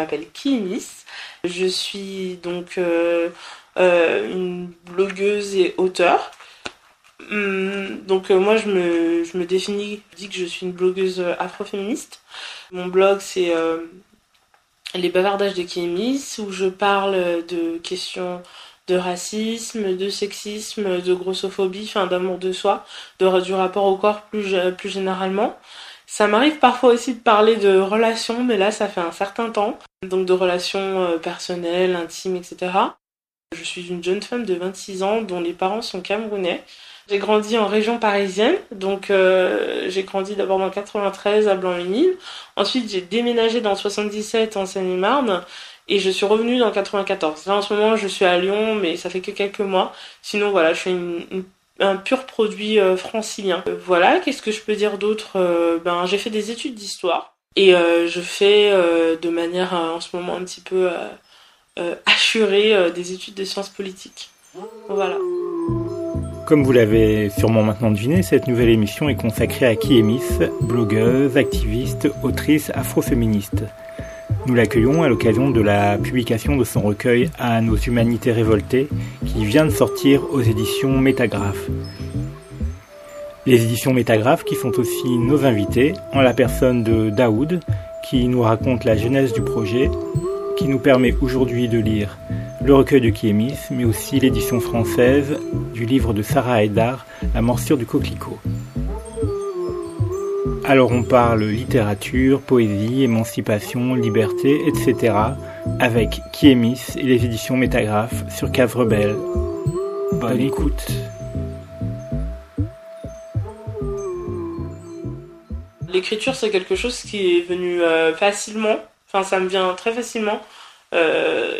m'appelle Kimis. Je suis donc une blogueuse et auteur. Hum, donc moi je me, je me définis, je dis que je suis une blogueuse afroféministe. Mon blog c'est les bavardages de Kimis où je parle de questions de racisme, de sexisme, de grossophobie, enfin d'amour de soi, du rapport au corps plus, plus généralement. Ça m'arrive parfois aussi de parler de relations, mais là ça fait un certain temps, donc de relations euh, personnelles, intimes, etc. Je suis une jeune femme de 26 ans dont les parents sont camerounais. J'ai grandi en région parisienne, donc euh, j'ai grandi d'abord dans 93 à Blanc-Ménil. Ensuite, j'ai déménagé dans 77 en Seine-et-Marne et je suis revenue dans 94. Là en ce moment, je suis à Lyon, mais ça fait que quelques mois. Sinon, voilà, je suis un pur produit euh, francilien. Euh, voilà, qu'est-ce que je peux dire d'autre Ben, j'ai fait des études d'histoire et je fais de manière en ce moment un petit peu assurée des études de sciences politiques. Voilà. Comme vous l'avez sûrement maintenant deviné, cette nouvelle émission est consacrée à Kiemis, blogueuse, activiste, autrice afroféministe. Nous l'accueillons à l'occasion de la publication de son recueil À nos humanités révoltées, qui vient de sortir aux éditions Métagraphe. Les éditions Métagraphe qui sont aussi nos invités, en la personne de Daoud, qui nous raconte la genèse du projet, qui nous permet aujourd'hui de lire le recueil de Kiemis, mais aussi l'édition française du livre de Sarah Haidar, La morsure du coquelicot. Alors on parle littérature, poésie, émancipation, liberté, etc. avec Kiemis et les éditions Métagraphe sur Cave Rebelle. Bonne écoute. L'écriture c'est quelque chose qui est venu euh, facilement, enfin ça me vient très facilement. Euh,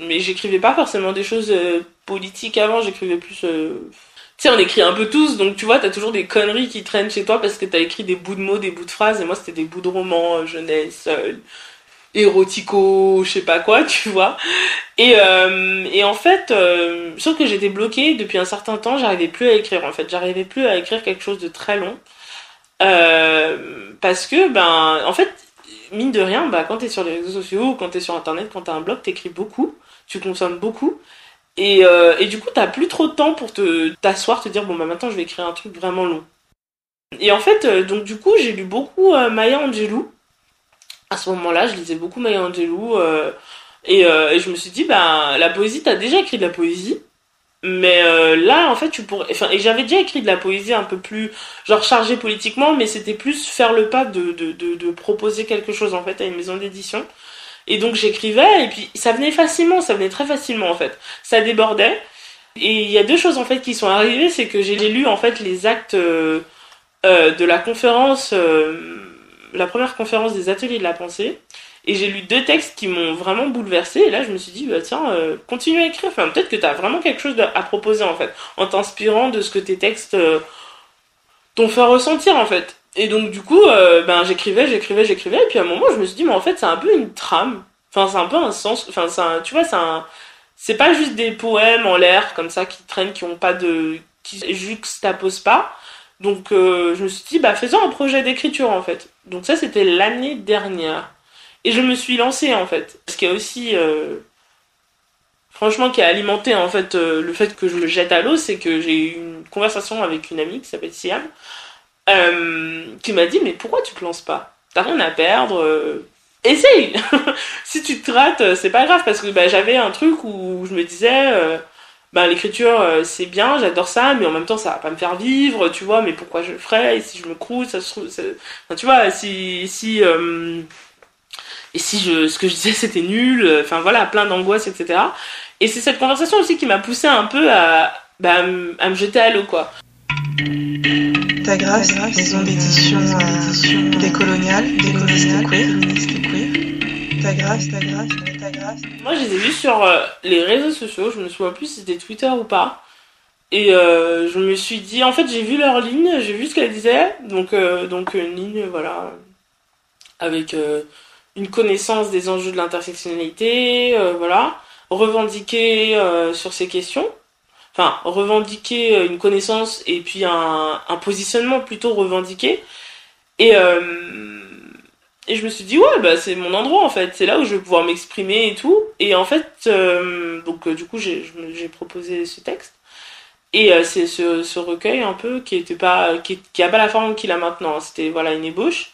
mais j'écrivais pas forcément des choses euh, politiques avant, j'écrivais plus. Tu sais, on écrit un peu tous, donc tu vois, t'as toujours des conneries qui traînent chez toi parce que t'as écrit des bouts de mots, des bouts de phrases, et moi c'était des bouts de romans, jeunesse, érotico, je sais pas quoi, tu vois. Et, et en fait, sauf que j'étais bloquée depuis un certain temps, j'arrivais plus à écrire en fait, j'arrivais plus à écrire quelque chose de très long. Parce que, ben, en fait, mine de rien, bah, quand tu sur les réseaux sociaux, quand tu sur Internet, quand tu un blog, tu beaucoup, tu consommes beaucoup. Et, euh, et du coup, tu plus trop de temps pour te t'asseoir, te dire, bon, bah maintenant, je vais écrire un truc vraiment long. Et en fait, euh, donc du coup, j'ai lu beaucoup euh, Maya Angelou. À ce moment-là, je lisais beaucoup Maya Angelou. Et, et, je me suis dit, bah, la poésie, t'as déjà écrit de la poésie. Mais euh, là, en fait, tu pourrais. Enfin, et j'avais déjà écrit de la poésie un peu plus, genre chargée politiquement, mais c'était plus faire le pas de, de, de, de, proposer quelque chose en fait à une maison d'édition. Et donc j'écrivais, et puis ça venait facilement, ça venait très facilement en fait. Ça débordait. Et il y a deux choses en fait qui sont arrivées, c'est que j'ai lu en fait les actes euh, euh de la conférence, euh, la première conférence des ateliers de la pensée. Et j'ai lu deux textes qui m'ont vraiment bouleversé. Et là, je me suis dit, bah, tiens, euh, continue à écrire. Enfin, peut-être que tu as vraiment quelque chose à proposer, en fait, en t'inspirant de ce que tes textes euh, t'ont fait ressentir, en fait. Et donc, du coup, euh, ben, j'écrivais, j'écrivais, j'écrivais. Et puis, à un moment, je me suis dit, mais en fait, c'est un peu une trame. Enfin, c'est un peu un sens. Enfin, c'est tu vois, c'est un. C'est pas juste des poèmes en l'air, comme ça, qui traînent, qui ont pas de. qui juxtaposent pas. Donc, je me suis dit, bah, faisons un projet d'écriture, en fait. Donc, ça, c'était l'année dernière. Et je me suis lancée en fait. Ce qui a aussi, euh, franchement, qui a alimenté en fait euh, le fait que je me jette à l'eau, c'est que j'ai eu une conversation avec une amie qui s'appelle Siam, euh, qui m'a dit mais pourquoi tu te lances pas? T'as rien à perdre. Essaye Si tu te rates, c'est pas grave parce que bah, j'avais un truc où je me disais bah, l'écriture c'est bien, j'adore ça, mais en même temps ça va pas me faire vivre, tu vois, mais pourquoi je le ferais? Et si je me crouse, ça se trouve. Tu vois, si et si je, ce que je disais c'était nul, euh, enfin voilà, plein d'angoisse, etc. Et c'est cette conversation aussi qui m'a poussé un peu à, bah, à me jeter à l'eau, quoi. Ta grâce, maison d'édition décoloniale, décoloniale, queer. Ta grâce, ta grâce, ta grâce. Moi, je les ai vus sur euh, les réseaux sociaux, je me souviens plus si c'était Twitter ou pas. Et euh, je me suis dit, en fait, j'ai vu leur ligne, j'ai vu ce qu'elle disait, donc, donc une ligne, voilà, avec une connaissance des enjeux de l'intersectionnalité, euh, voilà, revendiquer euh, sur ces questions, enfin revendiquer euh, une connaissance et puis un, un positionnement plutôt revendiqué. Et Et je me suis dit, ouais, bah, c'est mon endroit en fait, c'est là où je vais pouvoir m'exprimer et tout. Et en fait, euh, donc du coup, j'ai proposé ce texte. Et c'est ce, ce, recueil un peu qui était pas, qui, qui a pas la forme qu'il a maintenant. C'était voilà une ébauche.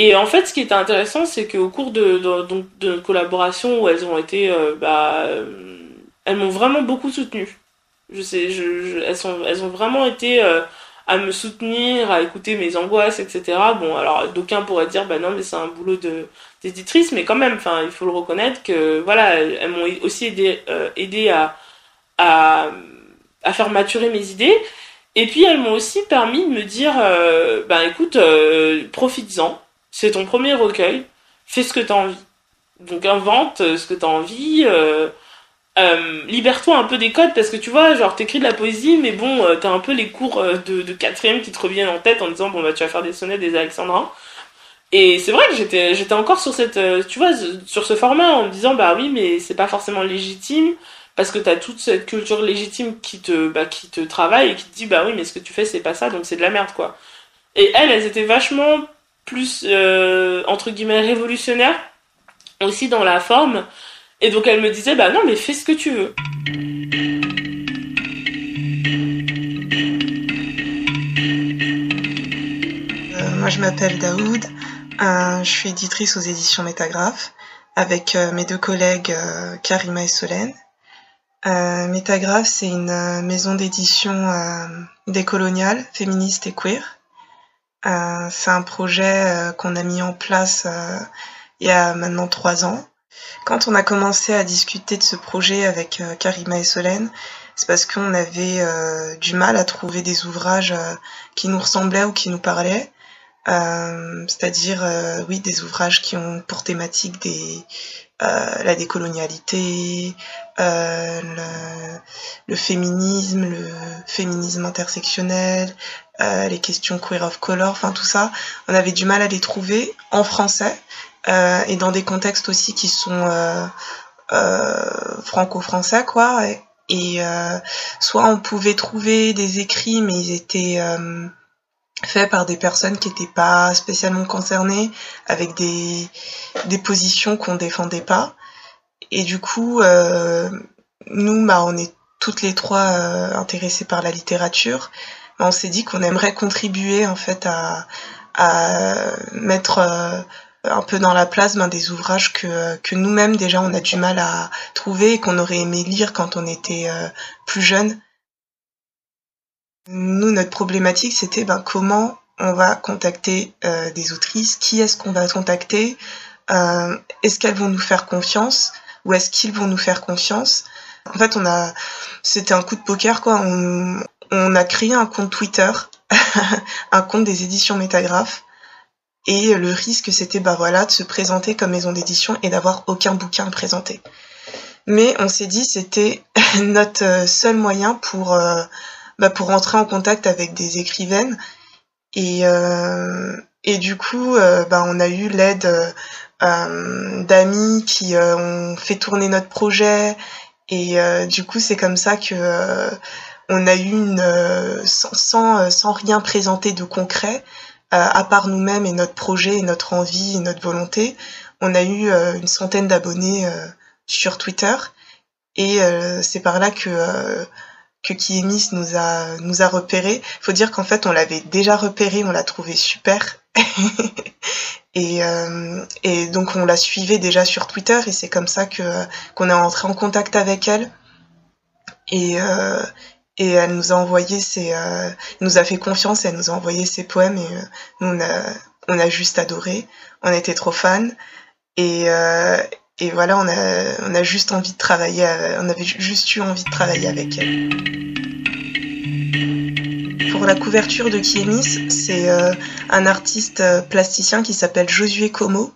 Et en fait, ce qui était intéressant, c'est qu'au cours de, de, de, de collaboration où elles ont été, bah, elles m'ont vraiment beaucoup soutenue. Je sais, elles, sont, elles ont vraiment été euh, à me soutenir, à écouter mes angoisses, etc. Bon, alors d'aucuns pourraient dire, bah non, mais c'est un boulot d'éditrice, mais quand même, il faut le reconnaître que voilà, elles, m'ont aussi aidé, euh, aidé à, à, faire maturer mes idées. Et puis elles m'ont aussi permis de me dire, euh, ben écoute, euh, profites-en, c'est ton premier recueil, fais ce que tu as envie. Donc invente ce que tu as envie. Euh, euh, libère-toi un peu des codes parce que tu vois, genre t'écris de la poésie, mais bon, euh, t'as un peu les cours euh, de, de quatrième qui te reviennent en tête en disant bon bah tu vas faire des sonnets, des alexandrins. Et c'est vrai que j'étais j'étais encore sur cette, tu vois, sur ce format en me disant bah oui, mais c'est pas forcément légitime parce que t'as toute cette culture légitime qui te bah, qui te travaille et qui te dit bah oui, mais ce que tu fais c'est pas ça, donc c'est de la merde quoi. Et elles, elles étaient vachement plus entre guillemets révolutionnaires aussi dans la forme et donc elle me disait, bah non, mais fais ce que tu veux. Euh, moi je m'appelle Daoud, euh, je suis éditrice aux éditions Métagraphe avec euh, mes deux collègues Karima et Solène. Métagraphe, c'est une maison d'édition décoloniale, féministe et queer. C'est un projet qu'on a mis en place il y a maintenant trois ans quand on a commencé à discuter de ce projet avec euh, Karima et Solène, c'est parce qu'on avait euh, du mal à trouver des ouvrages euh, qui nous ressemblaient ou qui nous parlaient. c'est-à-dire oui des ouvrages qui ont pour thématique la décolonialité, le, le, féminisme, le féminisme intersectionnel, les questions queer of color, enfin tout ça, on avait du mal à les trouver en français euh, et dans des contextes aussi qui sont euh, euh, franco-français quoi. Et, soit on pouvait trouver des écrits, mais ils étaient faits par des personnes qui n'étaient pas spécialement concernées, avec des, des positions qu'on défendait pas. Et du coup, nous, bah, on est toutes les trois intéressées par la littérature. on s'est dit qu'on aimerait contribuer en fait à, à mettre un peu dans la place ben, des ouvrages que, que nous-mêmes déjà on a du mal à trouver et qu'on aurait aimé lire quand on était euh, plus jeune. Nous, notre problématique, c'était ben, comment on va contacter euh, des autrices, qui est-ce qu'on va contacter, euh, est-ce qu'elles vont nous faire confiance ou est-ce qu'ils vont nous faire confiance? En fait, on a, c'était un coup de poker quoi. On, on a créé un compte Twitter, un compte des éditions Métagraphe, et le risque, c'était bah voilà, de se présenter comme maison d'édition et d'avoir aucun bouquin à présenter. Mais on s'est dit c'était notre euh, seul moyen pour euh, bah, pour entrer en contact avec des écrivaines et euh, et du coup bah, on a eu l'aide d'amis qui ont fait tourner notre projet. Et du coup c'est comme ça que on a eu une sans, sans, sans rien présenter de concret euh, à part nous-mêmes et notre projet et notre envie et notre volonté, on a eu euh, une centaine d'abonnés euh, sur Twitter. Et c'est par là que que Kiemis nous a nous a repéré. Faut dire qu'en fait on l'avait déjà repéré, on l'a trouvé super. et, et donc on la suivait déjà sur Twitter et c'est comme ça que qu'on est entré en contact avec elle. Et, et elle nous a envoyé ses, euh, nous a fait confiance, elle nous a envoyé ses poèmes et euh, nous on a, on a juste adoré, on était trop fans et, euh, et voilà on a, on a juste envie de travailler, on avait juste eu envie de travailler avec elle. Pour la couverture de Kiemis, c'est un artiste plasticien qui s'appelle Josué Como.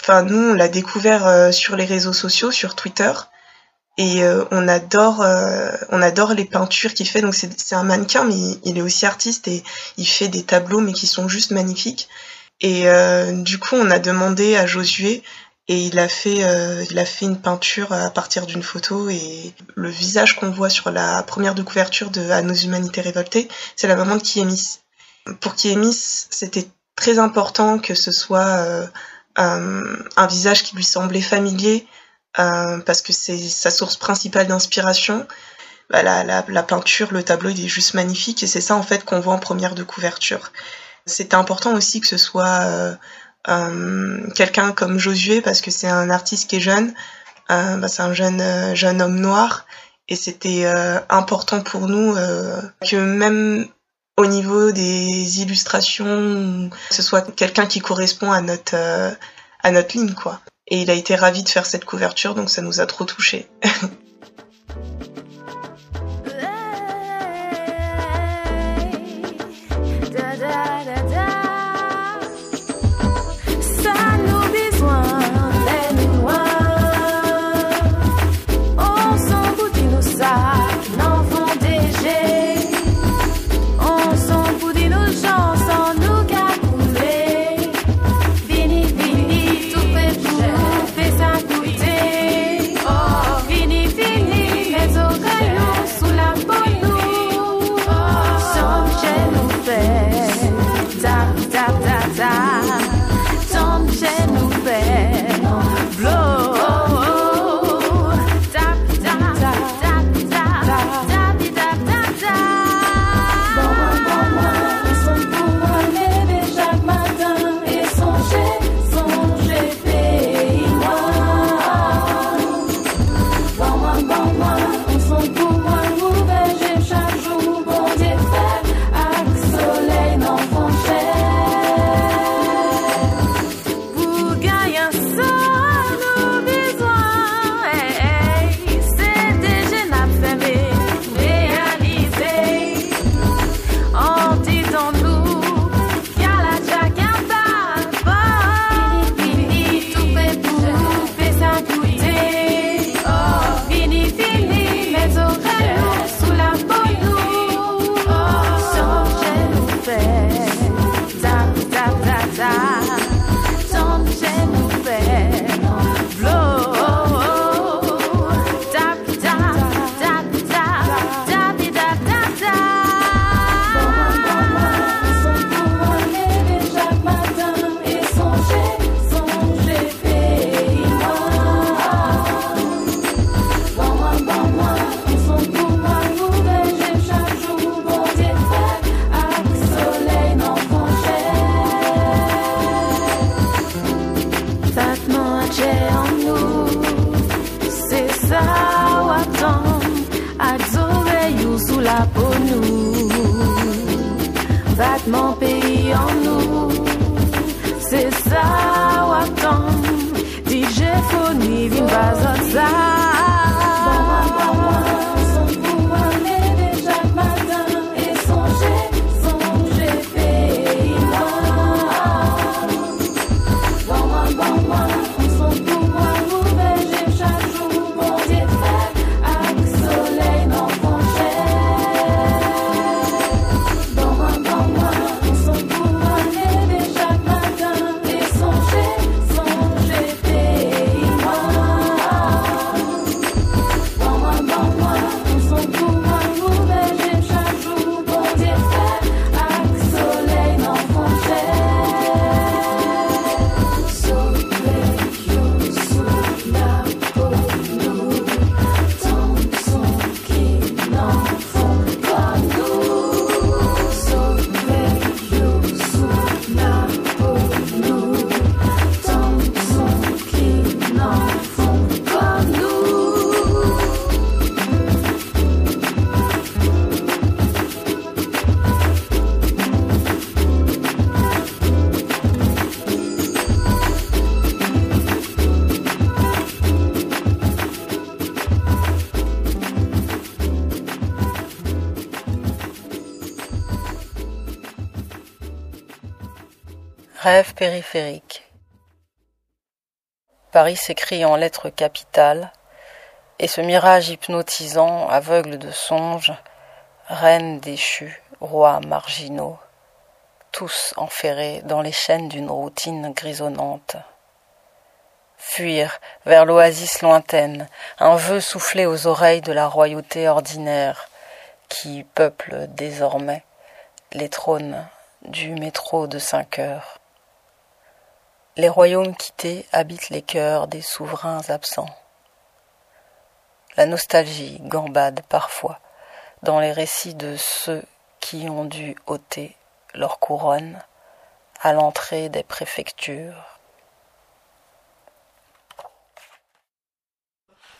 Enfin nous on l'a découvert sur les réseaux sociaux, sur Twitter et euh, on adore euh, on adore les peintures qu'il fait donc c'est un mannequin mais il, est aussi artiste et il fait des tableaux mais qui sont juste magnifiques et euh, du coup on a demandé à Josué et il a fait il a fait une peinture à partir d'une photo et le visage qu'on voit sur la première de couverture de À nos humanités révoltées c'est la maman de Kiemis pour Kiemis c'était très important que ce soit un visage qui lui semblait familier, parce que c'est sa source principale d'inspiration. Bah, la, la, la, peinture, le tableau, il est juste magnifique et c'est ça en fait qu'on voit en première de couverture. C'était important aussi que ce soit euh, euh, quelqu'un comme Josué parce que c'est un artiste qui est jeune, euh, bah, c'est un jeune euh, jeune homme noir et c'était euh, important pour nous que même au niveau des illustrations, ce soit quelqu'un qui correspond à notre à notre ligne quoi. Et il a été ravi de faire cette couverture donc ça nous a trop touchés. Rêve périphérique. Paris s'écrit en lettres capitales, et ce mirage hypnotisant, aveugle de songes, reines déchues, rois marginaux, tous enferrés dans les chaînes d'une routine grisonnante. Fuir vers l'oasis lointaine, un vœu soufflé aux oreilles de la royauté ordinaire, qui peuple désormais les trônes du métro de cinq heures. Les royaumes quittés habitent les cœurs des souverains absents. La nostalgie gambade parfois dans les récits de ceux qui ont dû ôter leur couronne à l'entrée des préfectures.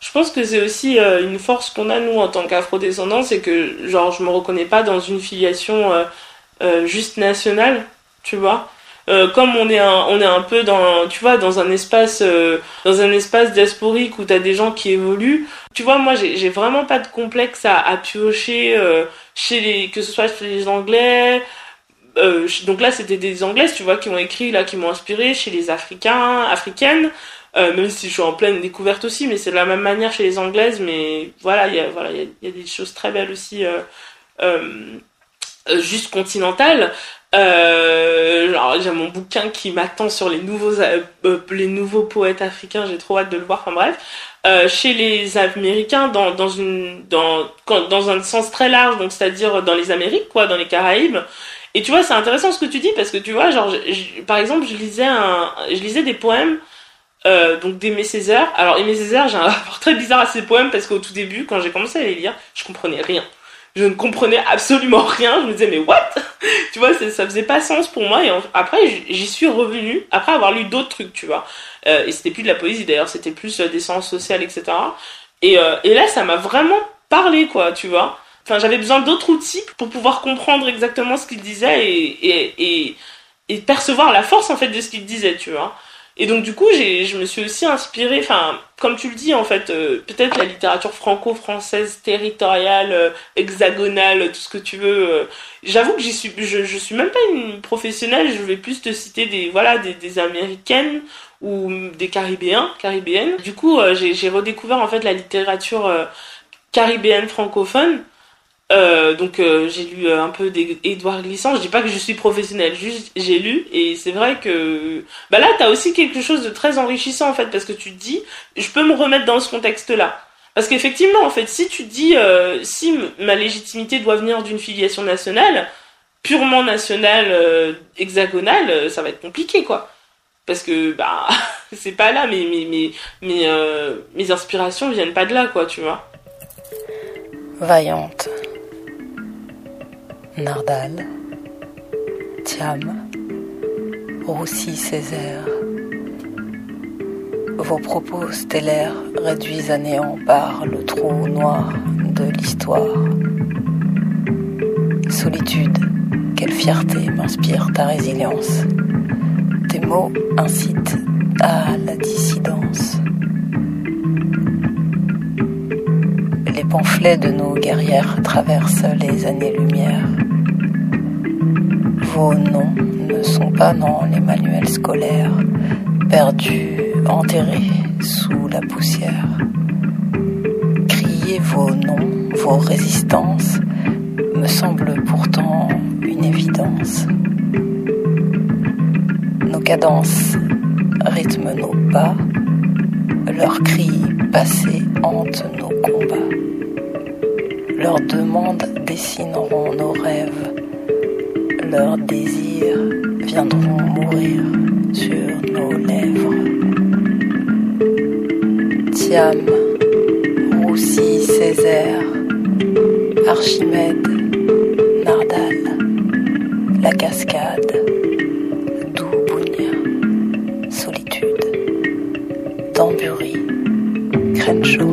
Je pense que c'est aussi euh, une force qu'on a nous en tant qu'afro-descendants, c'est que genre je me reconnais pas dans une filiation euh, euh, juste nationale, tu vois. Euh, comme on est un, on est un peu dans, tu vois, dans un espace, euh, dans un espace diasporique où t'as des gens qui évoluent. Tu vois, moi, j'ai vraiment pas de complexe à, à piocher euh, chez les, que ce soit chez les Anglais. euh, donc là, c'était des Anglaises, tu vois, qui ont écrit, là, qui m'ont inspiré chez les Africains, Africaines. Euh, même si je suis en pleine découverte aussi, mais c'est de la même manière chez les Anglaises. Mais voilà, il y a, voilà, il y y a des choses très belles aussi. Euh, juste continentale. Euh, j'ai mon bouquin qui m'attend sur les nouveaux, euh, euh, les nouveaux poètes africains. J'ai trop hâte de le voir. Enfin bref, euh, chez les Américains, dans, dans une, dans, dans un sens très large, donc c'est-à-dire dans les Amériques, quoi, dans les Caraïbes. Et tu vois, c'est intéressant ce que tu dis parce que tu vois, genre, je- je- par exemple, je lisais un, je lisais des poèmes. Euh, donc d'Aimé Césaire. Alors Aimé Césaire, j'ai un rapport très bizarre à ses poèmes parce qu'au tout début, quand j'ai commencé à les lire, je comprenais rien je ne comprenais absolument rien. Je me disais, mais what? Tu vois, ça, faisait pas sens pour moi. Et après, j'y suis revenue, après avoir lu d'autres trucs, tu vois. Euh, et c'était plus de la poésie d'ailleurs, c'était plus euh, des sciences sociales, etc. Et, euh, et là, ça m'a vraiment parlé, quoi, tu vois. Enfin, j'avais besoin d'autres outils pour pouvoir comprendre exactement ce qu'il disait et, et, et, et percevoir la force, en fait, de ce qu'il disait, tu vois. Et donc du coup, j'ai, je me suis aussi inspirée, enfin, comme tu le dis, en fait, euh, peut-être la littérature franco-française territoriale, euh, hexagonale, tout ce que tu veux. euh, J'avoue que j'y suis, je, je suis même pas une professionnelle. Je vais plus te citer des, voilà, des, des américaines ou des caribéens, caribéennes. Du coup, euh, j'ai, redécouvert en fait la littérature euh, caribéenne francophone. Euh, donc euh, j'ai lu euh, un peu d'Edouard Glissant. Je dis pas que je suis professionnelle, juste j'ai lu et c'est vrai que bah là t'as aussi quelque chose de très enrichissant en fait parce que tu te dis je peux me remettre dans ce contexte-là. Parce qu'effectivement en fait si tu dis si ma légitimité doit venir d'une filiation nationale purement nationale hexagonale ça va être compliqué quoi. Parce que bah c'est pas là mais mais mais mes inspirations viennent pas de là quoi tu vois. Vaillante. Nardal. Thiam. Roussy Césaire. Vos propos stellaires réduisent à néant par le trou noir de l'histoire. Solitude, quelle fierté m'inspire ta résilience. Tes mots incitent à la dissidence. Pamphlets de nos guerrières traversent les années-lumière. Vos noms ne sont pas dans les manuels scolaires, perdus, enterrés sous la poussière. Crier vos noms, vos résistances, me semble pourtant une évidence. Nos cadences rythment nos pas, leurs cris passés hantent nos combats. Leurs demandes dessineront nos rêves, leurs désirs viendront mourir sur nos lèvres. Thiam, Roussy, Césaire, Archimède, Nardal, la cascade, Doubounia, solitude, Tambury, Crenshaw,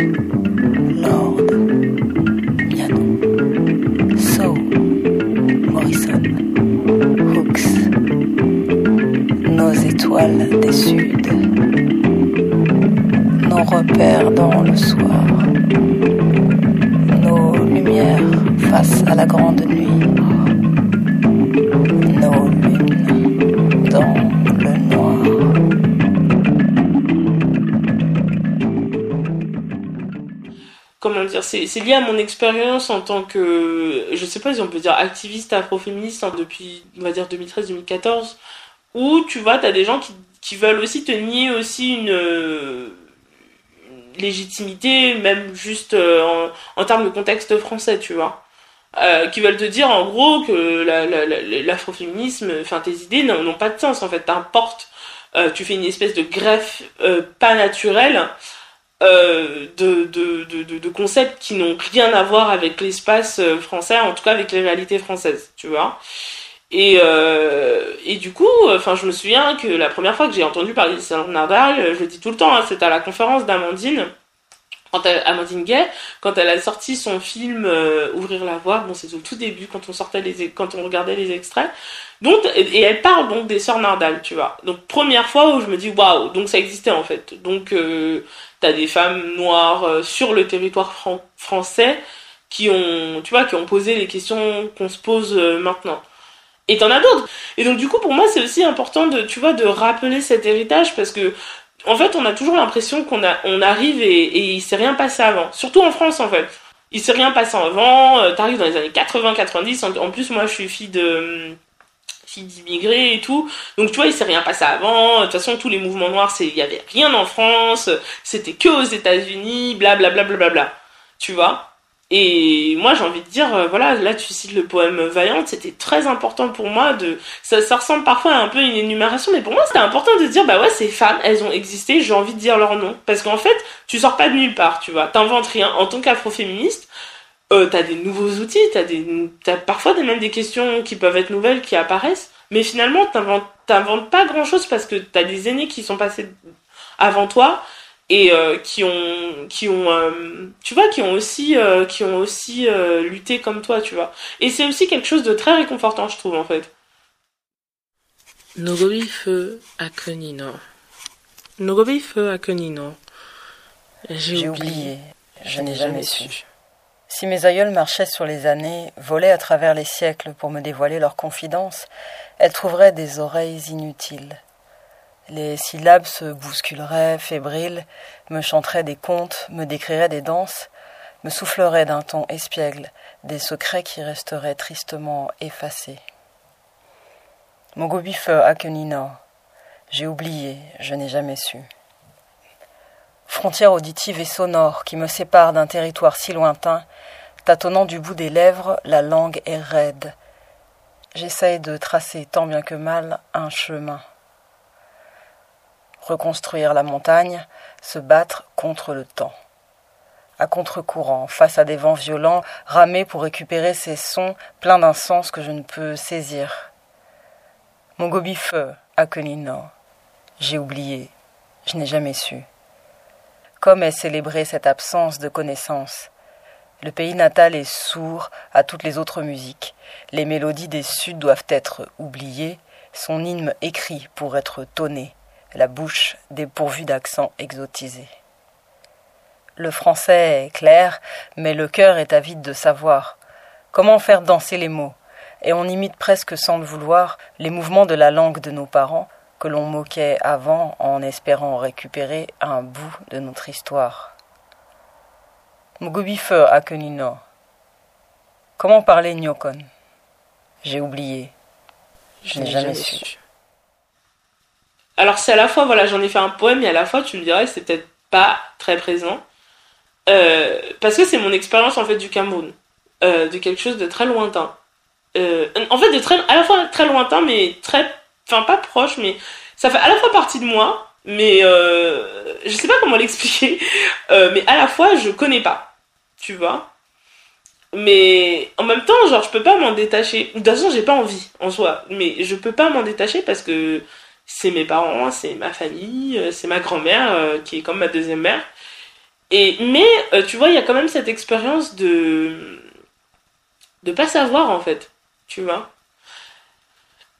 des Suds, nos repères dans le soir, nos lumières face à la grande nuit, nos lunes dans le noir. comment dire, c'est c'est lié à mon expérience en tant que, je sais pas si on peut dire activiste afroféministe hein, depuis, on va dire 2013-2014, où tu vois, t'as des gens qui, qui veulent aussi te nier aussi une, euh, légitimité, même juste euh, en, en termes de contexte français, tu vois. euh, qui veulent te dire en gros que l'afroféminisme, enfin tes idées n'ont pas de sens en fait, t'importe, euh, tu fais une espèce de greffe euh, pas naturelle euh, de, de, de, de, concepts qui n'ont rien à voir avec l'espace français, en tout cas avec les réalités françaises, tu vois. Et, et du coup, enfin, je me souviens que la première fois que j'ai entendu parler de Nadal, je le dis tout le temps, hein, c'était à la conférence d'Amandine quand elle, Amandine Gay, quand elle a sorti son film euh, Ouvrir la voie, bon c'est au tout début quand on sortait les quand on regardait les extraits, donc et, elle parle donc des sœurs Nardal, tu vois. Donc première fois où je me dis waouh, donc ça existait en fait. Donc euh, t'as des femmes noires euh, sur le territoire français qui ont, tu vois, qui ont posé les questions qu'on se pose euh, maintenant. Et t'en as d'autres. Et donc du coup pour moi c'est aussi important de, tu vois, de rappeler cet héritage parce que en fait, on a toujours l'impression qu'on a, on arrive et, et il s'est rien passé avant. Surtout en France, en fait. Il s'est rien passé avant. Euh, T'arrives dans les années 80-90. En, plus, moi, je suis fille de fille d'immigrés et tout. Donc, tu vois, il s'est rien passé avant. De toute façon, tous les mouvements noirs, c'est, il y avait rien en France. C'était que aux États-Unis. Bla bla bla bla bla bla. Tu vois? Et moi, j'ai envie de dire, euh, voilà, là, tu cites le poème Vaillante, c'était très important pour moi de, ça, ça ressemble parfois à un peu une énumération, mais pour moi, c'était important de dire, bah ouais, ces femmes, elles ont existé, j'ai envie de dire leur nom. Parce qu'en fait, tu sors pas de nulle part, tu vois. T'inventes rien. En tant qu'afroféministe, euh, t'as des nouveaux outils, t'as des, t'as parfois même des questions qui peuvent être nouvelles qui apparaissent, mais finalement, t'inventes, t'inventes pas grand chose parce que t'as des aînés qui sont passés avant toi, et euh, qui ont qui ont euh, tu vois qui ont aussi euh, qui ont aussi lutté comme toi tu vois. Et c'est aussi quelque chose de très réconfortant je trouve en fait. Nogobi feu Akenino Nogobi feu Akenino j'ai oublié. Je n'ai jamais su. Si mes aïeuls marchaient sur les années, volaient à travers les siècles pour me dévoiler leurs confidences, elles trouveraient des oreilles inutiles. Les syllabes se bousculeraient, fébriles, me chanteraient des contes, me décriraient des danses, me souffleraient d'un ton espiègle des secrets qui resteraient tristement effacés. Mogobife Akenina, j'ai oublié, je n'ai jamais su. Frontière auditive et sonore qui me sépare d'un territoire si lointain, tâtonnant du bout des lèvres, la langue est raide. J'essaye de tracer tant bien que mal un chemin reconstruire la montagne, se battre contre le temps. À contre-courant, face à des vents violents, ramer pour récupérer ces sons pleins d'un sens que je ne peux saisir. Mon gobifeu, Akenino. J'ai oublié, je n'ai jamais su. Comme est célébrée cette absence de connaissance Le pays natal est sourd à toutes les autres musiques. Les mélodies des Suds doivent être oubliées, son hymne écrit pour être tonné la bouche dépourvue d'accent exotisé. Le français est clair, mais le cœur est avide de savoir. Comment faire danser les mots Et on imite presque sans le vouloir les mouvements de la langue de nos parents, que l'on moquait avant en espérant récupérer un bout de notre histoire. Mugubife Akenino. Comment parler Nyokon J'ai oublié. Je n'ai jamais, su. Alors c'est à la fois, voilà, j'en ai fait un poème, et à la fois, tu me dirais, c'est peut-être pas très présent. Euh, parce que c'est mon expérience, en fait, du Cameroun. Euh, de quelque chose de très lointain. Euh, en fait, de très, à la fois très lointain, mais très, enfin pas proche, mais ça fait à la fois partie de moi, mais je sais pas comment l'expliquer, mais à la fois, je connais pas. Tu vois mais en même temps, genre, je peux pas m'en détacher. De toute façon, j'ai pas envie en soi. Mais je peux pas m'en détacher parce que c'est mes parents, c'est ma famille, euh, c'est ma grand-mère euh, qui est comme ma deuxième mère. Et mais euh, tu vois, il y a quand même cette expérience de de pas savoir en fait, tu vois.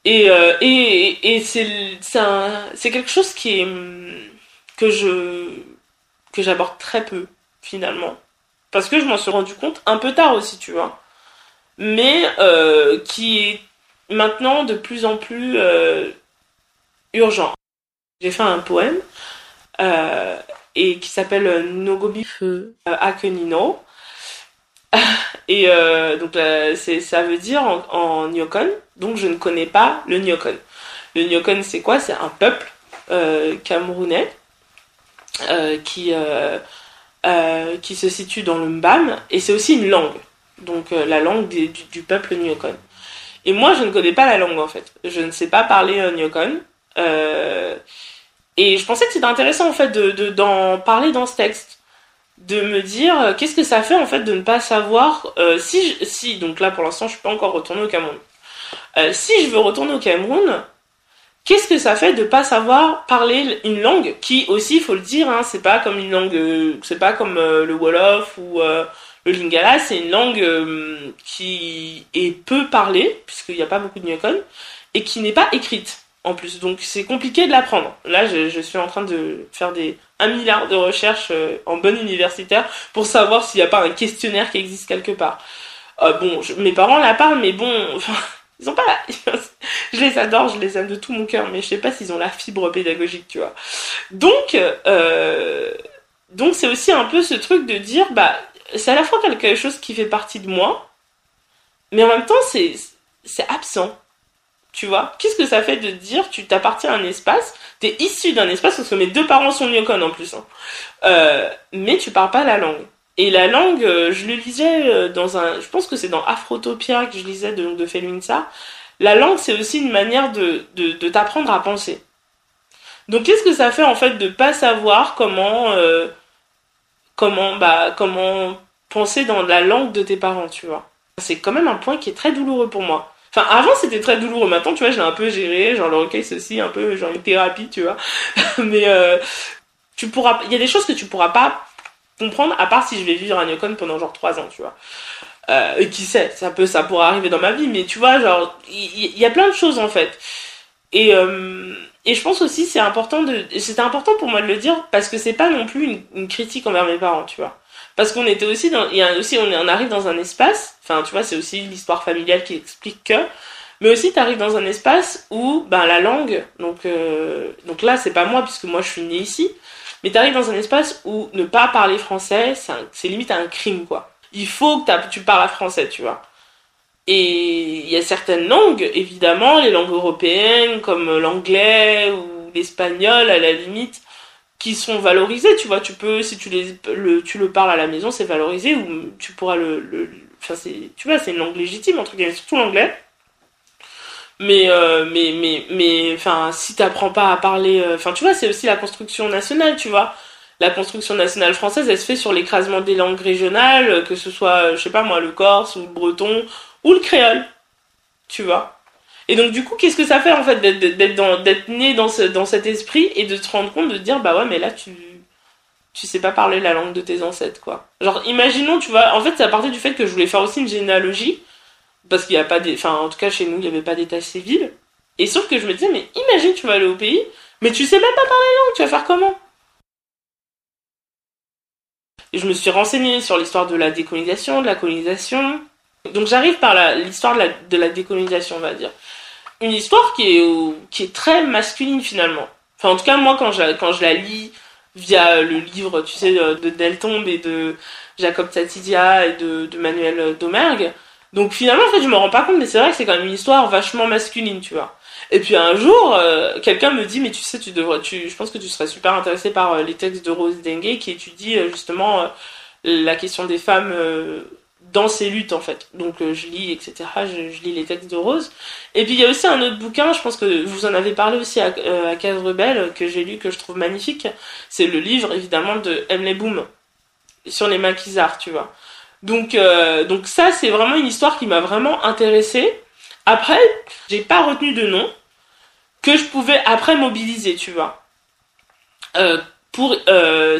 Et et, et c'est c'est quelque chose qui est que je que j'aborde très peu finalement parce que je m'en suis rendu compte un peu tard aussi, tu vois. Mais qui est maintenant de plus en plus urgent. J'ai fait un poème euh, et qui s'appelle Nogobi Feu euh, Akenino. Et euh, donc ça veut dire en, en, Nyokon, donc je ne connais pas le Nyokon. Le Nyokon c'est quoi? C'est un peuple camerounais qui, qui se situe dans le Mbam et c'est aussi une langue. donc la langue du, du, peuple Nyokon. Et moi, je ne connais pas la langue en fait. Je ne sais pas parler Nyokon. Et je pensais que c'était intéressant en fait de d'en parler dans ce texte de me dire euh, qu'est-ce que ça fait en fait de ne pas savoir euh, si si donc là pour l'instant je suis pas encore retourné au Cameroun. Euh, si je veux retourner au Cameroun qu'est-ce que ça fait de pas savoir parler une langue qui aussi faut le dire hein, c'est pas comme une langue c'est pas comme le wolof ou le lingala c'est une langue qui est peu parlée puisqu'il n'y a pas beaucoup de nyokon et qui n'est pas écrite en plus. Donc c'est compliqué de l'apprendre. Là, je, suis en train de faire des un milliard de recherches euh, en bonne universitaire pour savoir s'il n'y a pas un questionnaire qui existe quelque part. Euh, bon, mes parents la parlent, mais bon, ils ont pas je les adore, je les aime de tout mon cœur, mais je sais pas s'ils ont la fibre pédagogique, tu vois. Donc, euh, donc c'est aussi un peu ce truc de dire, bah, c'est à la fois quelque chose qui fait partie de moi, mais en même temps, c'est c'est absent. Tu vois Qu'est-ce que ça fait de dire tu t'appartiens à un espace, t'es issu d'un espace, parce que mes deux parents sont Nyokon en plus, hein. euh, mais tu parles pas la langue. Et la langue, euh, je le lisais euh, dans un... Je pense que c'est dans Afrotopia que je lisais de, de. La langue, c'est aussi une manière de, de, t'apprendre à penser. Donc qu'est-ce que ça fait en fait de pas savoir comment... Comment, bah, comment penser dans la langue de tes parents, tu vois? C'est quand même un point qui est très douloureux pour moi. Enfin, avant, c'était très douloureux. Maintenant, tu vois, je l'ai un peu géré. Genre, le recueil, ceci, un peu, genre une thérapie, tu vois. Mais euh, tu pourras... Il y a des choses que tu pourras pas comprendre, à part si je vais vivre à Yukon pendant genre 3 ans, tu vois. Euh, qui sait, ça peut, ça pourra arriver dans ma vie, mais tu vois, genre, il y, a plein de choses, en fait. Et, euh, et je pense aussi, c'est important de... C'était important pour moi de le dire, parce que c'est pas non plus une critique envers mes parents, tu vois. Parce qu'on était aussi dans, il y a aussi, on, on arrive dans un espace, enfin, tu vois, c'est aussi l'histoire familiale qui explique que, mais aussi tu arrives dans un espace où, ben, la langue, donc, euh, donc là, c'est pas moi, puisque moi, je suis née ici, mais tu arrives dans un espace où ne pas parler français, c'est limite un crime, quoi. Il faut que tu parles français, tu vois. Et il y a certaines langues, évidemment, les langues européennes, comme l'anglais ou l'espagnol, à la limite, qui sont valorisés, tu vois, tu peux, si tu, les, le, tu le parles à la maison, c'est valorisé, ou tu pourras le, enfin, c'est, tu vois, c'est une langue légitime, entre guillemets, surtout l'anglais. Mais, euh, mais, mais, mais, enfin, si t'apprends pas à parler, euh, enfin, tu vois, c'est aussi la construction nationale, tu vois. La construction nationale française, elle se fait sur l'écrasement des langues régionales, que ce soit, je sais pas moi, le corse, ou le breton, ou le créole. Tu vois. Et donc, du coup, qu'est-ce que ça fait, en fait, d'être né dans, ce, dans cet esprit et de te rendre compte de dire, bah ouais, mais là, tu, tu sais pas parler la langue de tes ancêtres, quoi. Genre, imaginons, tu vois, en fait, ça partait du fait que je voulais faire aussi une généalogie, parce qu'il n'y a pas des, enfin, en tout cas, chez nous, il n'y avait pas d'état civil. Et sauf que je me disais, mais imagine, tu vas aller au pays, mais tu sais même pas parler la langue, tu vas faire comment? Et je me suis renseignée sur l'histoire de la décolonisation, de la colonisation. Donc j'arrive par l'histoire de la décolonisation, on va dire une histoire qui est, qui est très masculine finalement. Enfin, en tout cas, moi, quand je, quand je la lis via le livre, tu sais, de Deltombe et de Jacob Tatidia et de, Manuel Domergue, donc finalement, en fait, je me rends pas compte, mais c'est vrai que c'est quand même une histoire vachement masculine, tu vois. Et puis un jour, euh, quelqu'un me dit, mais tu sais, tu devrais, tu, je pense que tu serais super intéressé par euh, les textes de Rose Dengue qui étudie euh, justement la question des femmes dans ses luttes en fait. Donc euh, je lis, etc. Je, lis les textes de Rose. Et puis il y a aussi un autre bouquin, je pense que vous en avez parlé aussi à, euh, à Rebelle, que j'ai lu, que je trouve magnifique. C'est le livre évidemment de Emily Boom sur les maquisards, tu vois. Donc, euh, donc ça c'est vraiment une histoire qui m'a vraiment intéressée. Après, j'ai pas retenu de nom que je pouvais après mobiliser, tu vois. pour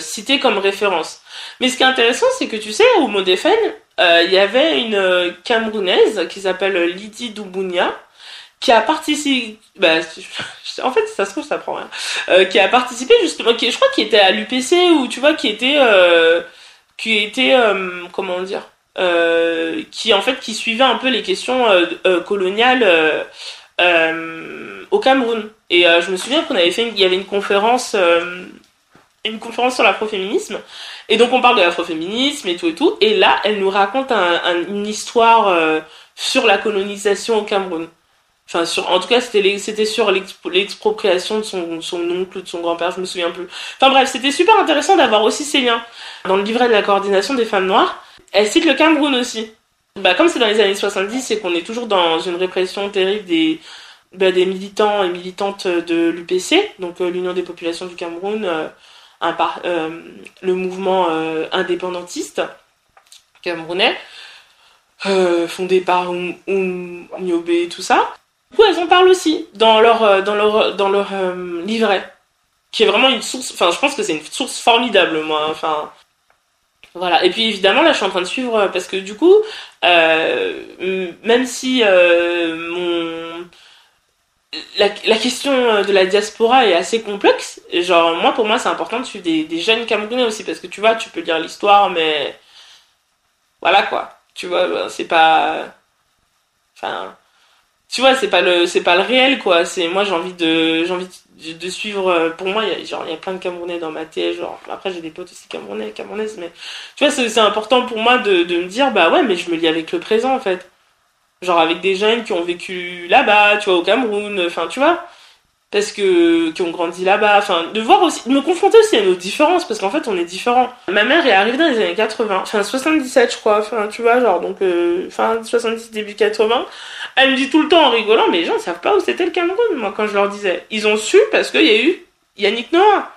citer comme référence. Mais ce qui est intéressant, c'est que tu sais, au Modéfen, euh, il y avait une euh, Camerounaise qui s'appelle Lydie Doubounia qui a participé bah, en fait ça se trouve ça prend rien. Euh, qui a participé justement qui je crois qui était à l'UPC ou tu vois qui était qui était comment dire qui en fait qui suivait un peu les questions coloniales au Cameroun. Et je me souviens qu'on avait fait il y avait une conférence une conférence sur l'afroféminisme et donc on parle de l'afroféminisme et tout et tout. Et là, elle nous raconte une histoire euh, sur la colonisation au Cameroun. Enfin, sur, en tout cas, c'était, sur l'expropriation de son, son oncle, de son grand-père, je me souviens plus. Enfin bref, c'était super intéressant d'avoir aussi ces liens. Dans le livret de la coordination des femmes noires, elle cite le Cameroun aussi. Bah, comme c'est dans les années 70 c'est qu'on est toujours dans une répression terrible des, bah, militants et militantes de l'UPC, donc euh, l'Union des populations du Cameroun, euh, euh, le mouvement indépendantiste camerounais, fondé par Nyobe et tout ça. Du coup, elles en parlent aussi dans leur, dans leur, dans leur livret, qui est vraiment une source, enfin, je pense que c'est une source formidable, moi, enfin, voilà. Et puis évidemment, là, je suis en train de suivre parce que du coup, euh, même si euh, mon la, la, question de la diaspora est assez complexe, genre moi pour moi c'est important de suivre des, des, jeunes Camerounais aussi parce que tu vois, tu peux lire l'histoire, mais voilà quoi. Tu vois, c'est pas, enfin, tu vois, c'est pas le c'est pas le réel quoi. C'est moi j'ai envie de envie de suivre euh, pour moi il y a plein de camerounais dans ma tête genre après j'ai des potes aussi camerounais camerounaises mais tu vois c'est important pour moi de, de me dire bah ouais mais je me lis avec le présent en fait genre avec des jeunes qui ont vécu là-bas tu vois au Cameroun enfin tu vois. Parce que qui ont grandi là-bas enfin de voir aussi de me confronter aussi à nos différences parce qu'en fait on est différents. Ma mère est arrivée dans les années 80 enfin 77 je crois enfin tu vois genre donc euh, fin 70 début 80 elle me dit tout le temps en rigolant mais les gens ne savent pas où c'était le Cameroun moi quand je leur disais. Ils ont su parce qu'il y a eu Yannick Noah.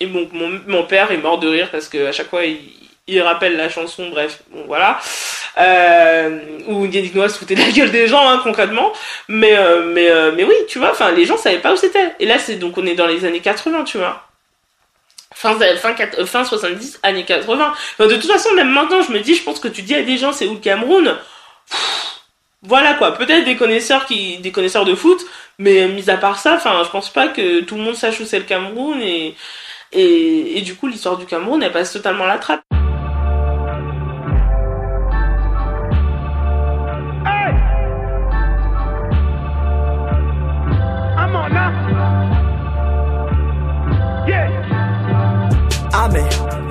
Et bon mon, mon père est mort de rire parce que chaque fois il rappelle la chanson bref bon voilà. Euh, où Yannick Noah se foutait la gueule des gens hein, concrètement. Mais euh, mais euh, mais oui tu vois enfin les gens savaient pas où c'était. Et là c'est donc on est dans les années 80 tu vois. Fin fin, fin 70 années 80 enfin, de toute façon même maintenant je me dis je pense que tu dis à des gens c'est où le Cameroun? Voilà quoi. Peut-être des connaisseurs qui des connaisseurs de foot mais mis à part ça enfin je pense pas que tout le monde sache où c'est le Cameroun et et, et du coup l'histoire du Cameroun elle passe totalement la trappe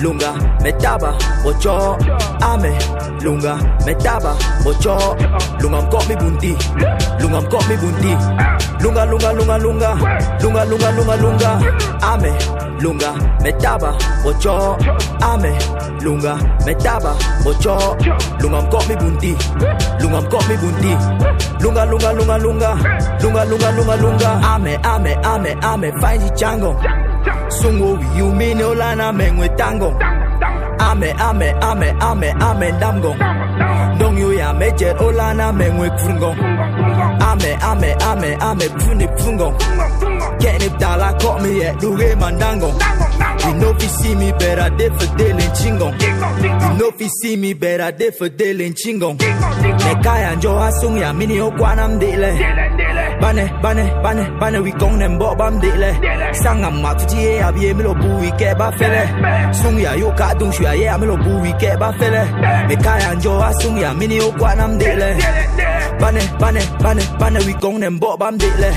lunga metaba bocho ame. Lunga metaba bocho. Lunga mkop mi bunti. Lunga mkop mi bunti. Lunga lunga lunga lunga. Lunga lunga lunga lunga. Ame. Lunga metaba bocho ame. Lunga metaba bocho. Lunga mkop mi bunti. Lunga mkop mi bunti. Lunga lunga lunga lunga. Lunga lunga lunga lunga. Ame ame ame ame. Find the jungle Sungo you mean olana mengwe tango Ame ame ame ame ame damgo Dong you ya mejet olana oh, mengwe krungo Ame ame ame ame puni pungo Kenny dala caught me at Luge Mandango You know if you see me better they for dealing chingo You know if you see me better they for dealing chingo Nekaya njo asung ya mini okwanam oh, dele bane bane bane bane wi kong nem bo bam de le. Sang am ma tu ji ya bi mi lo bu wi ke ba fe le sung ya yo ka dung shu ya ye mi lo bu wi ke ba fe le me ka ya njo a sung ya mi ni o kwa nam de le. Bane bane bane bane wi kong nem bo bam de le.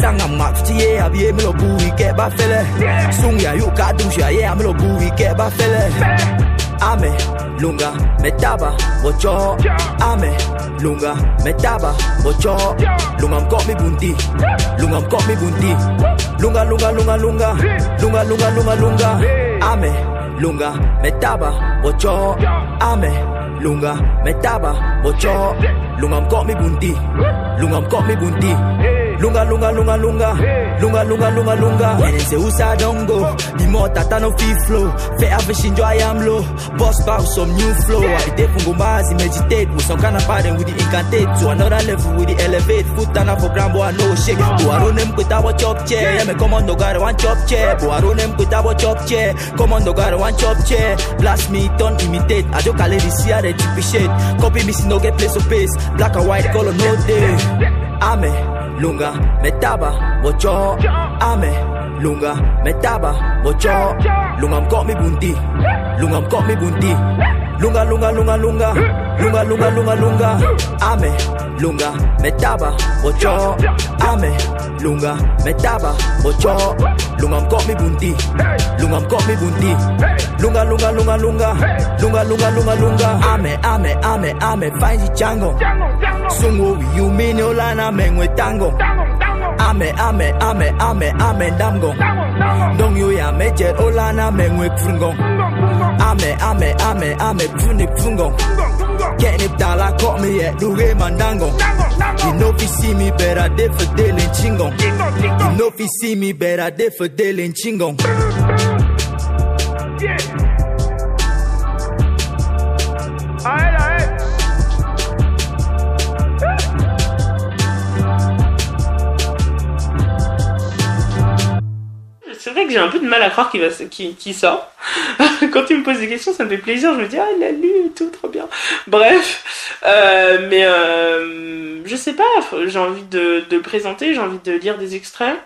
Sang am ma tu ji ya bi mi lo bu wi ke ba fe le sung ya yo ka dung shu ya ye mi lo bu wi ke ba fe le ame lunga metaba bocho. Ame lunga metaba bocho. Lunga mkop mi bunti. Lunga mkop mi bunti. Lunga lunga lunga lunga. Lunga lunga lunga lunga. Ame lunga metaba bocho. Ame lunga metaba bocho. Lunga mkop mi lunga mkop mi bunti Lunga, lunga, lunga, lunga. Lunga, lunga, lunga, lunga. When it's a usa don't go. The more tata no fee flow. Fair average enjoy I am low. Boss bow some new flow. I be taking gumbazi, meditate. With some kind of pattern with the incantate. To another level with the elevate. Foot down for grand boy, no shake. Boy, I run them with our chop chair. Yeah, me come on, no got one chop chair. Boy, I run chop chair. Come on, no chop chair. Blast me, don't imitate. I don't call it this year, they chip shit. Copy me, see no get place of pace. Black and white color, no day. Amen. Lunga metaba bocho ame Lunga metaba mocho Lunga mkok mi bunti. Lunga mkok mi bunti. Lunga lunga lunga lunga. Lunga lunga lunga lunga. Ame lunga metaba mocho Ame lunga metaba mocho Lunga mkok mi bunti. Lunga mkok mi bunti. Lunga lunga lunga lunga. Lunga lunga lunga lunga. Ame ame ame ame find the chango. Sungo you mean olana mengwe tango ame ame ame ame ame damgo dong yo ya mejet olana mengwe krungo ame ame ame ame puni pungo Catnip down like caught me at Luge Mandango. You know if you see me better, they for Dylan Chingon. You know if you see me better, they for Dylan Chingon. Que j'ai un peu de mal à croire qu'il qu'il qu'il sort. Quand tu me poses des questions, ça me fait plaisir. Je me dis ah il a lu et tout, trop bien. Bref, euh, mais euh, je sais pas. J'ai envie de, de présenter, j'ai envie de lire des extraits.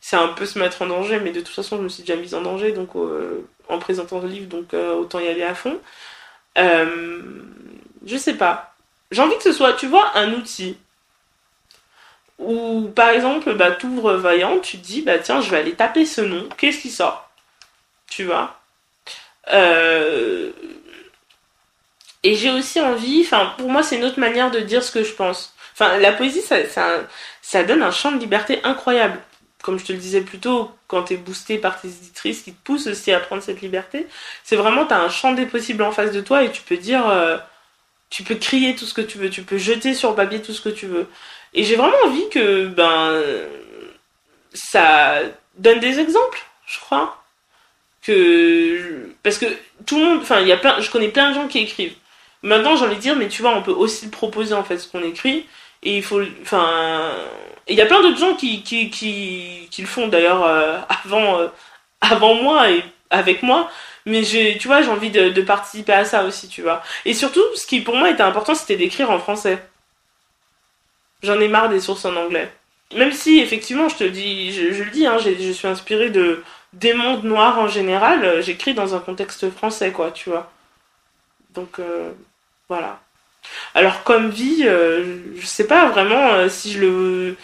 C'est un peu se mettre en danger, mais de toute façon je me suis déjà mise en danger donc en présentant le livre, donc euh, autant y aller à fond. Je sais pas. J'ai envie que ce soit, tu vois, un outil. Ou par exemple, bah, t'ouvres Vaillant, tu te dis, bah tiens, je vais aller taper ce nom, qu'est-ce qui sort? Tu vois? Euh, Et j'ai aussi envie, enfin, pour moi, c'est une autre manière de dire ce que je pense. Enfin, la poésie, ça, ça, donne un champ de liberté incroyable. Comme je te le disais plus tôt, quand t'es boosté par tes éditrices qui te poussent aussi à prendre cette liberté, c'est vraiment, t'as un champ des possibles en face de toi et tu peux dire, euh, tu peux crier tout ce que tu veux, tu peux jeter sur papier tout ce que tu veux. Et j'ai vraiment envie que, ben, ça donne des exemples, je crois. Que, parce que tout le monde, enfin, il y a plein, je connais plein de gens qui écrivent. Maintenant, j'ai envie de dire, mais tu vois, on peut aussi proposer, en fait, ce qu'on écrit. Et il faut, enfin, il y a plein d'autres gens qui, qui, qui, qui le font d'ailleurs euh, avant, euh, avant moi et avec moi. Mais j'ai, tu vois, j'ai envie de, de participer à ça aussi, tu vois. Et surtout, ce qui pour moi était important, c'était d'écrire en français. J'en ai marre des sources en anglais. Même si, effectivement, je te dis, je, le dis, hein, je suis inspirée de des mondes noirs en général. euh, J'écris dans un contexte français, quoi, tu vois. Donc, euh, voilà. Alors, comme vie, euh, je sais pas vraiment euh, si je le.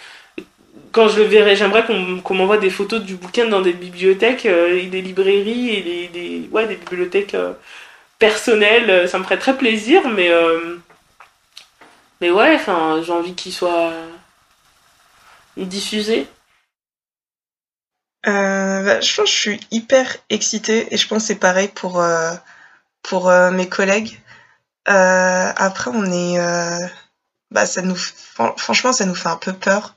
Quand je le verrai, j'aimerais qu'on m'envoie des photos du bouquin dans des bibliothèques et des librairies et des, ouais, des bibliothèques personnelles. Ça me ferait très plaisir, mais. Mais ouais, enfin, j'ai envie qu'il soit diffusé. Euh, bah, je pense que je suis hyper excitée et je pense que c'est pareil pour, euh, pour euh, mes collègues. Euh, après, on est, euh, bah, ça nous, fran- franchement, ça nous fait un peu peur.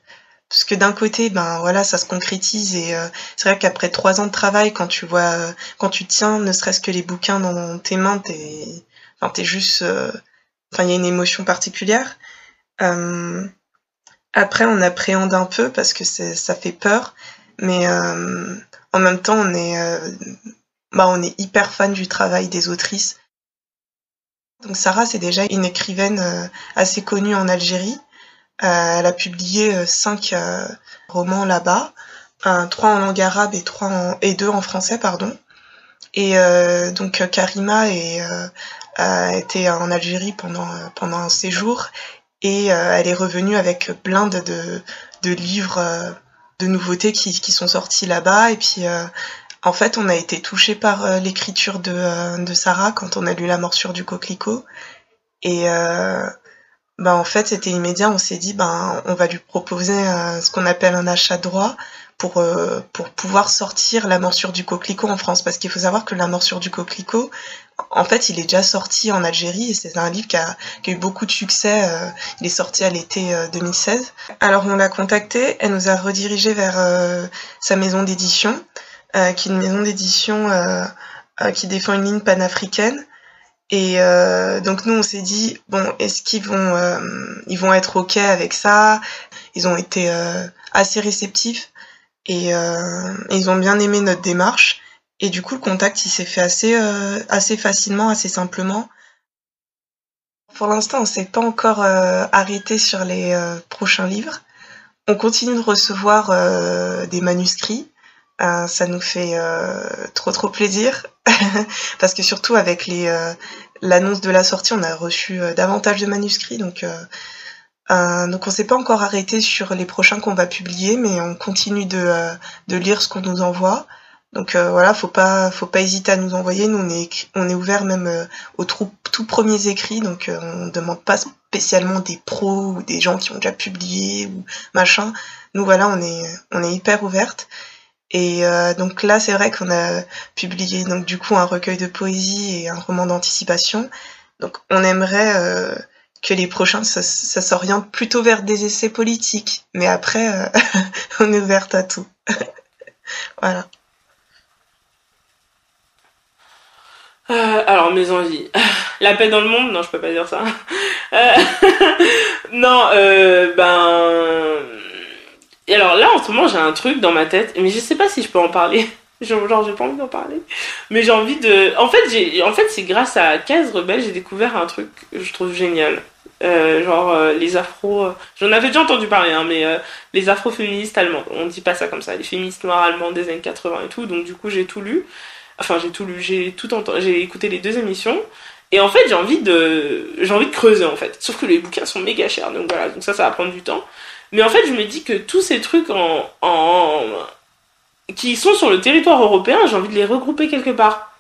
Parce que d'un côté, ben voilà, ça se concrétise et c'est vrai qu'après trois ans de travail, quand tu vois, quand tu tiens, ne serait-ce que les bouquins dans tes mains, t'es, enfin, t'es juste, enfin, il y a une émotion particulière. Euh, après, on appréhende un peu parce que ça fait peur, mais euh, en même temps, on est, euh, bah, on est hyper fan du travail des autrices. Donc Sarah, c'est déjà une écrivaine assez connue en Algérie. Elle a publié cinq romans là-bas, trois en langue arabe et et deux en français, pardon. Et donc Karima est, été en Algérie pendant euh, pendant un séjour et euh, elle est revenue avec plein de de, livres euh, de nouveautés qui, qui sont sortis là-bas. Et puis en fait on a été touché par l'écriture de, de Sarah quand on a lu La morsure du coquelicot. Et euh, ben en fait c'était immédiat. On s'est dit ben on va lui proposer ce qu'on appelle un achat droit pour euh, pour pouvoir sortir La morsure du coquelicot en France. Parce qu'il faut savoir que La morsure du coquelicot en fait il est déjà sorti en Algérie et c'est un livre qui a, eu beaucoup de succès euh, il est sorti à l'été euh, 2016 alors on l'a contactée elle nous a redirigé vers euh, sa maison d'édition euh, qui est une maison d'édition euh, euh, qui défend une ligne panafricaine. Et euh, donc nous on s'est dit bon est-ce qu'ils vont euh, ils vont être ok avec ça? Ils ont été euh, assez réceptifs et, euh, ils ont bien aimé notre démarche. Et du coup le contact il s'est fait assez euh, assez facilement assez simplement. Pour l'instant on s'est pas encore euh, arrêté sur les euh, prochains livres. On continue de recevoir euh, des manuscrits. Euh, ça nous fait trop trop plaisir. Parce que surtout avec les l'annonce de la sortie, on a reçu davantage de manuscrits, donc donc on s'est pas encore arrêté sur les prochains qu'on va publier, mais on continue de euh, de lire ce qu'on nous envoie. Donc euh, voilà, faut pas faut pas hésiter à nous envoyer. Nous on est on est ouvert même euh, aux trou- tout premiers écrits, donc euh, on demande pas spécialement des pros ou des gens qui ont déjà publié ou machin. Nous voilà, on est on est hyper ouverte. Et euh, donc là, c'est vrai qu'on a publié donc du coup un recueil de poésie et un roman d'anticipation. Donc on aimerait euh, que les prochains, ça, s'oriente plutôt vers des essais politiques. Mais après, euh, on est ouverte à tout. voilà. Euh, alors mes envies, la paix dans le monde, non je peux pas dire ça. Euh, non, ben, et alors là en ce moment j'ai un truc dans ma tête, mais je sais pas si je peux en parler. Genre, j'ai pas envie d'en parler, mais j'ai envie de. En fait j'ai, en fait c'est grâce à 15 rebelles j'ai découvert un truc que je trouve génial. Euh, genre euh, les afro, euh, j'en avais déjà entendu parler, hein, mais euh, les afro-féministes allemandes, on dit pas ça comme ça, les féministes noires allemandes des années 80 et tout, donc du coup j'ai tout lu. Enfin, j'ai tout lu, j'ai tout entendu, j'ai écouté les deux émissions. Et en fait, j'ai envie de, j'ai envie de creuser en fait. Sauf que les bouquins sont méga chers, donc voilà, donc ça, ça va prendre du temps. Mais en fait, je me dis que tous ces trucs en, en, qui sont sur le territoire européen, j'ai envie de les regrouper quelque part.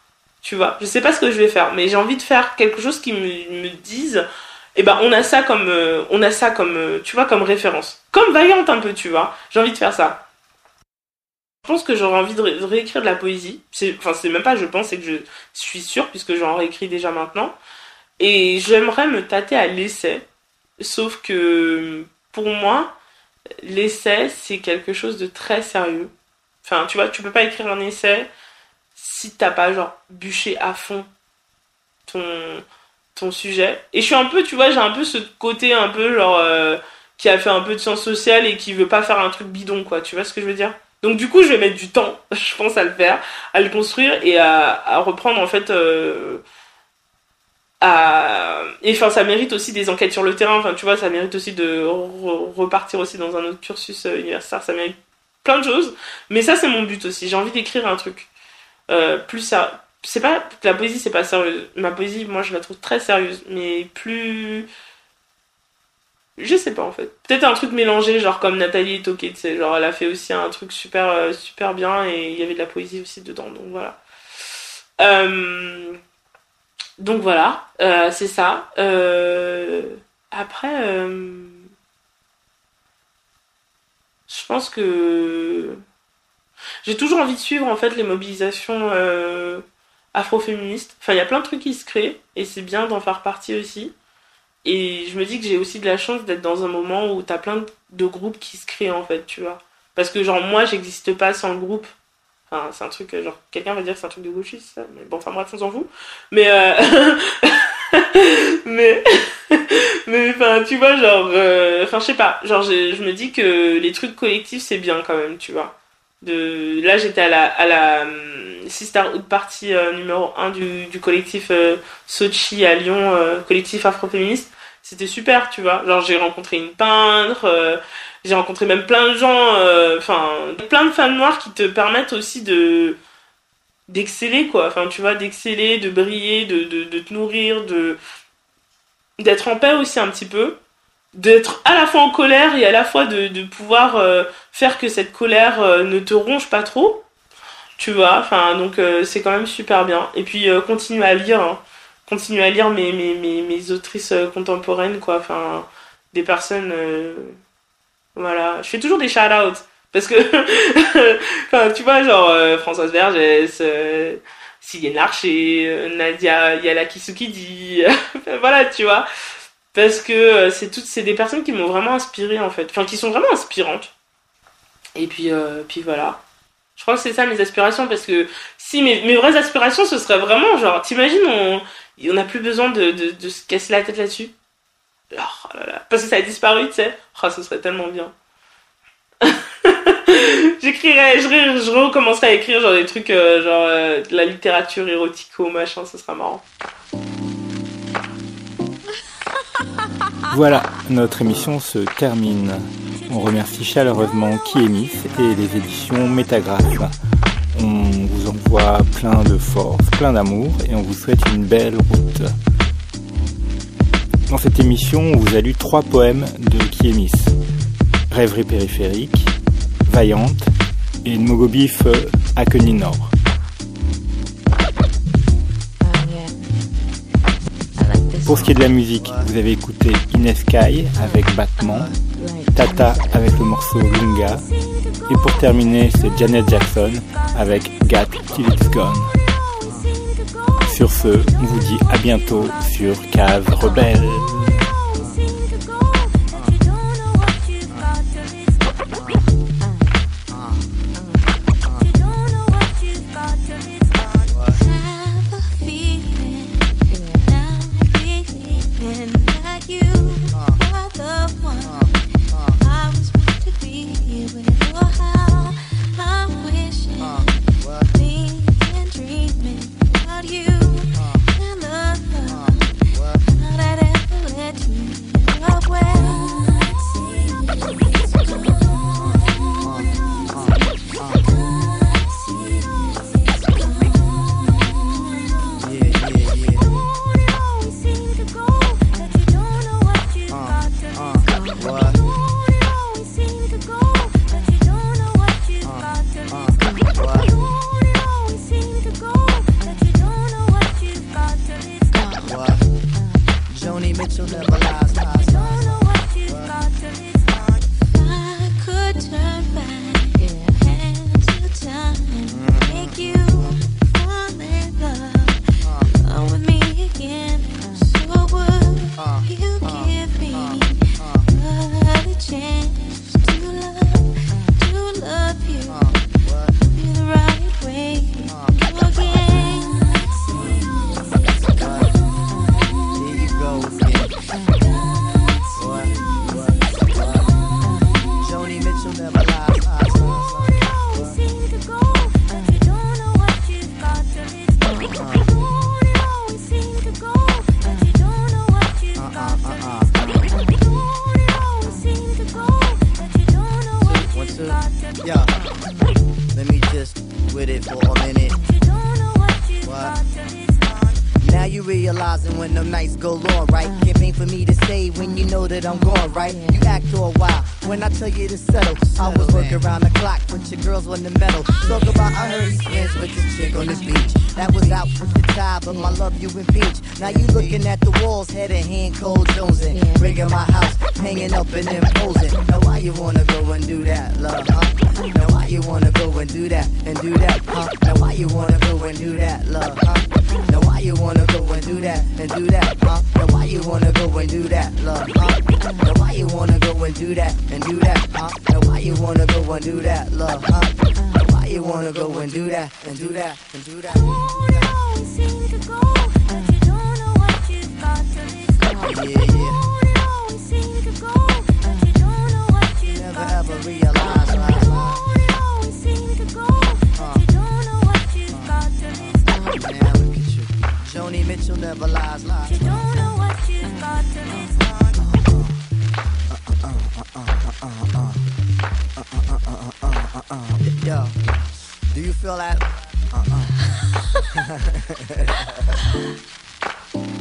Tu vois, je sais pas ce que je vais faire, mais j'ai envie de faire quelque chose qui me, me dise, eh ben, on a ça comme, euh, on a ça comme, euh, tu vois, comme référence. Comme Vaillante un peu, tu vois. J'ai envie de faire ça. Je pense que j'aurais envie de, de réécrire de la poésie. Enfin, c'est même pas je pense, c'est que je suis sûre, puisque j'en réécris déjà maintenant. Et j'aimerais me tâter à l'essai. Sauf que, pour moi, l'essai, c'est quelque chose de très sérieux. Enfin, tu vois, tu peux pas écrire un essai si t'as pas, genre, bûché à fond ton, ton sujet. Et je suis un peu, tu vois, j'ai un peu ce côté un peu, genre, euh, qui a fait un peu de sciences sociales et qui veut pas faire un truc bidon, quoi. Tu vois ce que je veux dire? Donc du coup, je vais mettre du temps, je pense, à le faire, à le construire et à, reprendre en fait. Euh. Et enfin, ça mérite aussi des enquêtes sur le terrain. Enfin, tu vois, ça mérite aussi de re- repartir aussi dans un autre cursus euh, universitaire. Ça mérite plein de choses. Mais ça, c'est mon but aussi. J'ai envie d'écrire un truc euh, plus ça. C'est pas la poésie, c'est pas sérieux. Ma poésie, moi, je la trouve très sérieuse, mais plus je sais pas en fait. Peut-être un truc mélangé, genre comme Nathalie Toquet, tu sais, genre elle a fait aussi un truc super euh, super bien et il y avait de la poésie aussi dedans, donc voilà. Euh, donc voilà, c'est ça. Après, je pense que j'ai toujours envie de suivre en fait les mobilisations euh, afroféministes. Enfin, il y a plein de trucs qui se créent et c'est bien d'en faire partie aussi. Et je me dis que j'ai aussi de la chance d'être dans un moment où t'as plein de groupes qui se créent en fait, tu vois. Parce que genre moi j'existe pas sans le groupe. Enfin c'est un truc, genre quelqu'un va dire que c'est un truc de gauchiste ça, mais bon enfin bref on s'en fout. Mais euh... mais mais enfin tu vois genre, euh, enfin je sais pas, genre je, me dis que les trucs collectifs c'est bien quand même, tu vois. De là j'étais à la à la hum, Sisterhood Party euh, numéro 1 du, du collectif euh, Sochi à Lyon, collectif afroféministe. C'était super, tu vois. Genre j'ai rencontré une peintre, euh, j'ai rencontré même plein de gens, enfin plein de femmes noires qui te permettent aussi de d'exceller quoi. Enfin tu vois, d'exceller, de briller, de, de, de te nourrir, de d'être en paix aussi un petit peu d'être à la fois en colère et à la fois de, de pouvoir euh, faire que cette colère euh, ne te ronge pas trop. Tu vois enfin donc euh, c'est quand même super bien. Et puis continue à lire hein. continue à lire mes, mes, mes, mes autrices contemporaines quoi. Enfin des personnes voilà. Je fais toujours des shout outs parce que tu vois genre Françoise Vergès Sylviane Larcher euh, Nadia Yala Kisukidi voilà tu vois. Parce que euh, c'est toutes c'est des personnes qui m'ont vraiment inspiré en fait. Enfin qui sont vraiment inspirantes. Et puis euh, puis voilà. Je crois que c'est ça mes aspirations parce que si mes, vraies aspirations ce serait vraiment genre t'imagines on on n'a plus besoin de, se casser la tête là-dessus. Oh, parce que ça a disparu tu sais. Oh, ce serait tellement bien j'écrirais je, recommencerai à écrire genre des trucs euh, genre euh, de la littérature érotico machin ce sera marrant Voilà, notre émission se termine. On remercie chaleureusement Kiemis et les éditions Métagraphe. On vous envoie plein de force, plein d'amour et on vous souhaite une belle route. Dans cette émission, on vous a lu trois poèmes de Kiemis. Rêverie périphérique, Vaillante et Mogobif à Nord. Pour ce qui est de la musique, vous avez écouté Ines Kai avec Battement, Tata avec le morceau Lunga, et pour terminer, c'est Janet Jackson avec Gat Till It's Gone. Sur ce, on vous dit à bientôt sur Case Rebelle. Joni Mitchell never lies. lies. She don't know what she's got till it's gone. Yo, do you feel that? Uh-uh.